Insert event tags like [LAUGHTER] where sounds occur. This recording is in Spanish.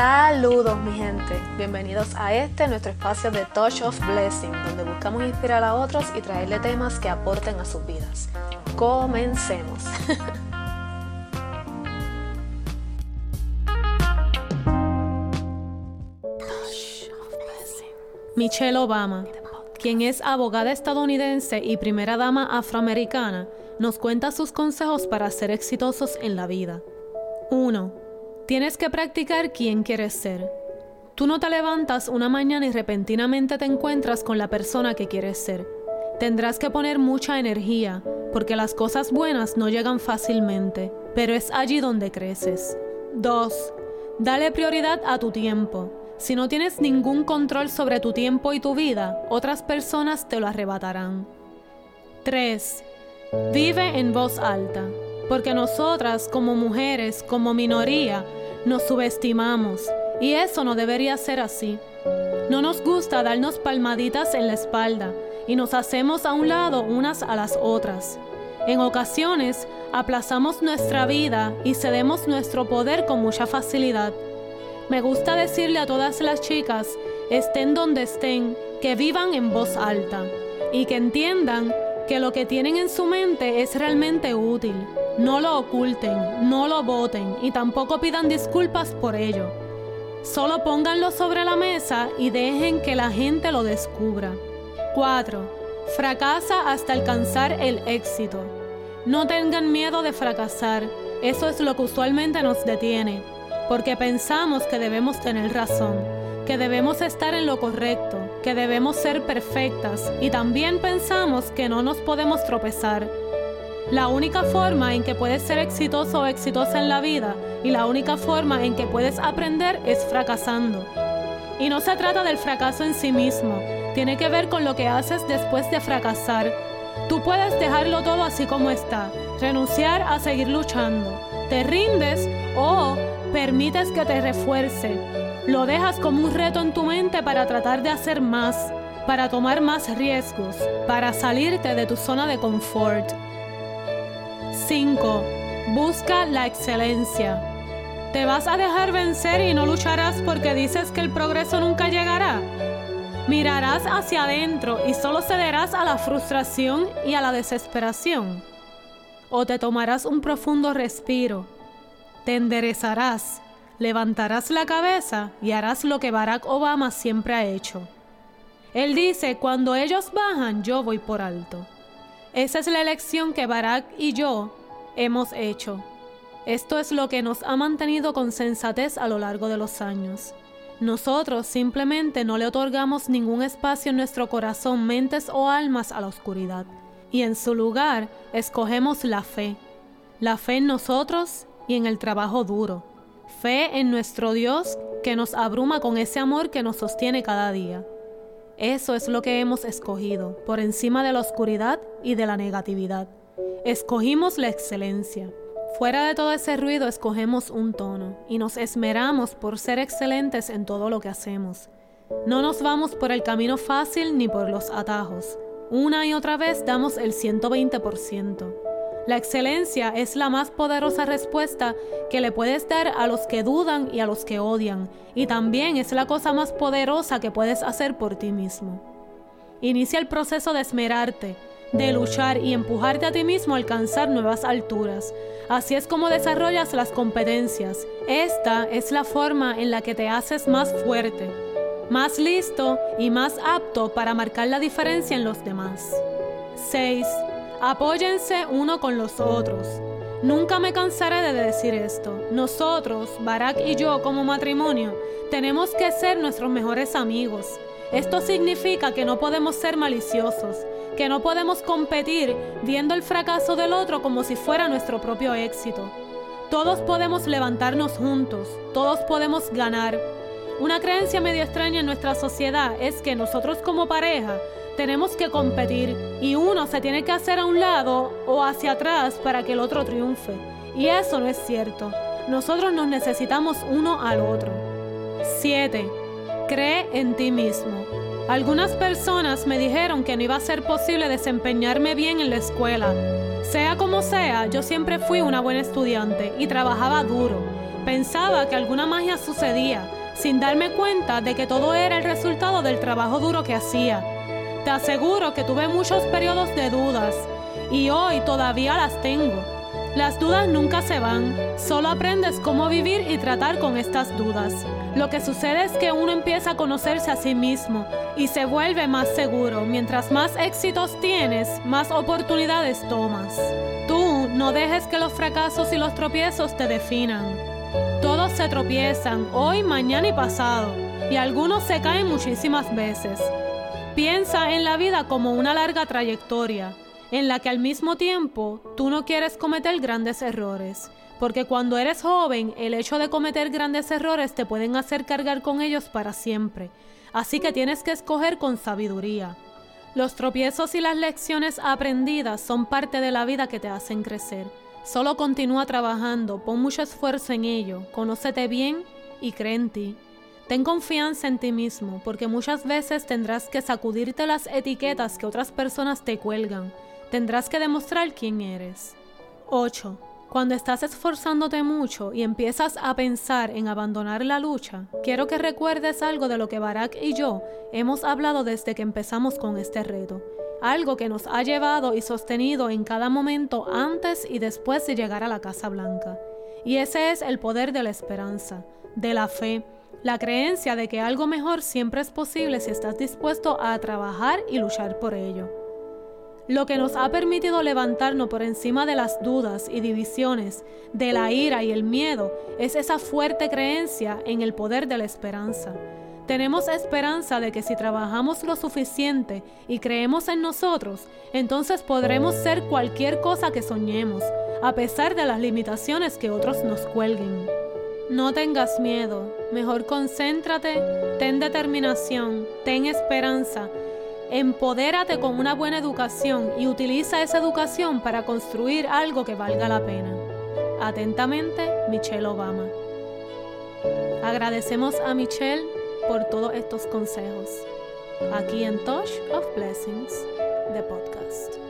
Saludos mi gente, bienvenidos a este nuestro espacio de Touch of Blessing, donde buscamos inspirar a otros y traerle temas que aporten a sus vidas. Comencemos. [LAUGHS] Michelle Obama, quien es abogada estadounidense y primera dama afroamericana, nos cuenta sus consejos para ser exitosos en la vida. 1 Tienes que practicar quién quieres ser. Tú no te levantas una mañana y repentinamente te encuentras con la persona que quieres ser. Tendrás que poner mucha energía, porque las cosas buenas no llegan fácilmente, pero es allí donde creces. 2. Dale prioridad a tu tiempo. Si no tienes ningún control sobre tu tiempo y tu vida, otras personas te lo arrebatarán. 3. Vive en voz alta, porque nosotras como mujeres, como minoría, nos subestimamos y eso no debería ser así. No nos gusta darnos palmaditas en la espalda y nos hacemos a un lado unas a las otras. En ocasiones aplazamos nuestra vida y cedemos nuestro poder con mucha facilidad. Me gusta decirle a todas las chicas, estén donde estén, que vivan en voz alta y que entiendan que lo que tienen en su mente es realmente útil. No lo oculten, no lo voten y tampoco pidan disculpas por ello. Solo pónganlo sobre la mesa y dejen que la gente lo descubra. 4. Fracasa hasta alcanzar el éxito. No tengan miedo de fracasar, eso es lo que usualmente nos detiene, porque pensamos que debemos tener razón, que debemos estar en lo correcto, que debemos ser perfectas y también pensamos que no nos podemos tropezar la única forma en que puedes ser exitoso o exitosa en la vida y la única forma en que puedes aprender es fracasando. Y no se trata del fracaso en sí mismo, tiene que ver con lo que haces después de fracasar. Tú puedes dejarlo todo así como está, renunciar a seguir luchando. Te rindes o permites que te refuerce. Lo dejas como un reto en tu mente para tratar de hacer más, para tomar más riesgos, para salirte de tu zona de confort. 5. Busca la excelencia. ¿Te vas a dejar vencer y no lucharás porque dices que el progreso nunca llegará? Mirarás hacia adentro y solo cederás a la frustración y a la desesperación. O te tomarás un profundo respiro, te enderezarás, levantarás la cabeza y harás lo que Barack Obama siempre ha hecho. Él dice, cuando ellos bajan, yo voy por alto. Esa es la elección que Barack y yo hemos hecho. Esto es lo que nos ha mantenido con sensatez a lo largo de los años. Nosotros simplemente no le otorgamos ningún espacio en nuestro corazón, mentes o almas a la oscuridad. Y en su lugar escogemos la fe. La fe en nosotros y en el trabajo duro. Fe en nuestro Dios que nos abruma con ese amor que nos sostiene cada día. Eso es lo que hemos escogido, por encima de la oscuridad y de la negatividad. Escogimos la excelencia. Fuera de todo ese ruido escogemos un tono y nos esmeramos por ser excelentes en todo lo que hacemos. No nos vamos por el camino fácil ni por los atajos. Una y otra vez damos el 120%. La excelencia es la más poderosa respuesta que le puedes dar a los que dudan y a los que odian, y también es la cosa más poderosa que puedes hacer por ti mismo. Inicia el proceso de esmerarte, de luchar y empujarte a ti mismo a alcanzar nuevas alturas. Así es como desarrollas las competencias. Esta es la forma en la que te haces más fuerte, más listo y más apto para marcar la diferencia en los demás. 6. Apóyense uno con los otros. Nunca me cansaré de decir esto. Nosotros, Barack y yo como matrimonio, tenemos que ser nuestros mejores amigos. Esto significa que no podemos ser maliciosos, que no podemos competir viendo el fracaso del otro como si fuera nuestro propio éxito. Todos podemos levantarnos juntos, todos podemos ganar. Una creencia medio extraña en nuestra sociedad es que nosotros como pareja tenemos que competir y uno se tiene que hacer a un lado o hacia atrás para que el otro triunfe. Y eso no es cierto. Nosotros nos necesitamos uno al otro. 7. Cree en ti mismo. Algunas personas me dijeron que no iba a ser posible desempeñarme bien en la escuela. Sea como sea, yo siempre fui una buena estudiante y trabajaba duro. Pensaba que alguna magia sucedía, sin darme cuenta de que todo era el resultado del trabajo duro que hacía. Te aseguro que tuve muchos periodos de dudas y hoy todavía las tengo. Las dudas nunca se van, solo aprendes cómo vivir y tratar con estas dudas. Lo que sucede es que uno empieza a conocerse a sí mismo y se vuelve más seguro. Mientras más éxitos tienes, más oportunidades tomas. Tú no dejes que los fracasos y los tropiezos te definan. Todos se tropiezan, hoy, mañana y pasado, y algunos se caen muchísimas veces. Piensa en la vida como una larga trayectoria, en la que al mismo tiempo tú no quieres cometer grandes errores, porque cuando eres joven el hecho de cometer grandes errores te pueden hacer cargar con ellos para siempre, así que tienes que escoger con sabiduría. Los tropiezos y las lecciones aprendidas son parte de la vida que te hacen crecer. Solo continúa trabajando, pon mucho esfuerzo en ello, conócete bien y cree en ti. Ten confianza en ti mismo, porque muchas veces tendrás que sacudirte las etiquetas que otras personas te cuelgan. Tendrás que demostrar quién eres. 8. Cuando estás esforzándote mucho y empiezas a pensar en abandonar la lucha, quiero que recuerdes algo de lo que Barack y yo hemos hablado desde que empezamos con este reto algo que nos ha llevado y sostenido en cada momento antes y después de llegar a la Casa Blanca. Y ese es el poder de la esperanza, de la fe, la creencia de que algo mejor siempre es posible si estás dispuesto a trabajar y luchar por ello. Lo que nos ha permitido levantarnos por encima de las dudas y divisiones, de la ira y el miedo, es esa fuerte creencia en el poder de la esperanza tenemos esperanza de que si trabajamos lo suficiente y creemos en nosotros, entonces podremos ser cualquier cosa que soñemos, a pesar de las limitaciones que otros nos cuelguen. No tengas miedo, mejor concéntrate, ten determinación, ten esperanza, empodérate con una buena educación y utiliza esa educación para construir algo que valga la pena. Atentamente, Michelle Obama. Agradecemos a Michelle por todos estos consejos aquí en Touch of Blessings, de podcast.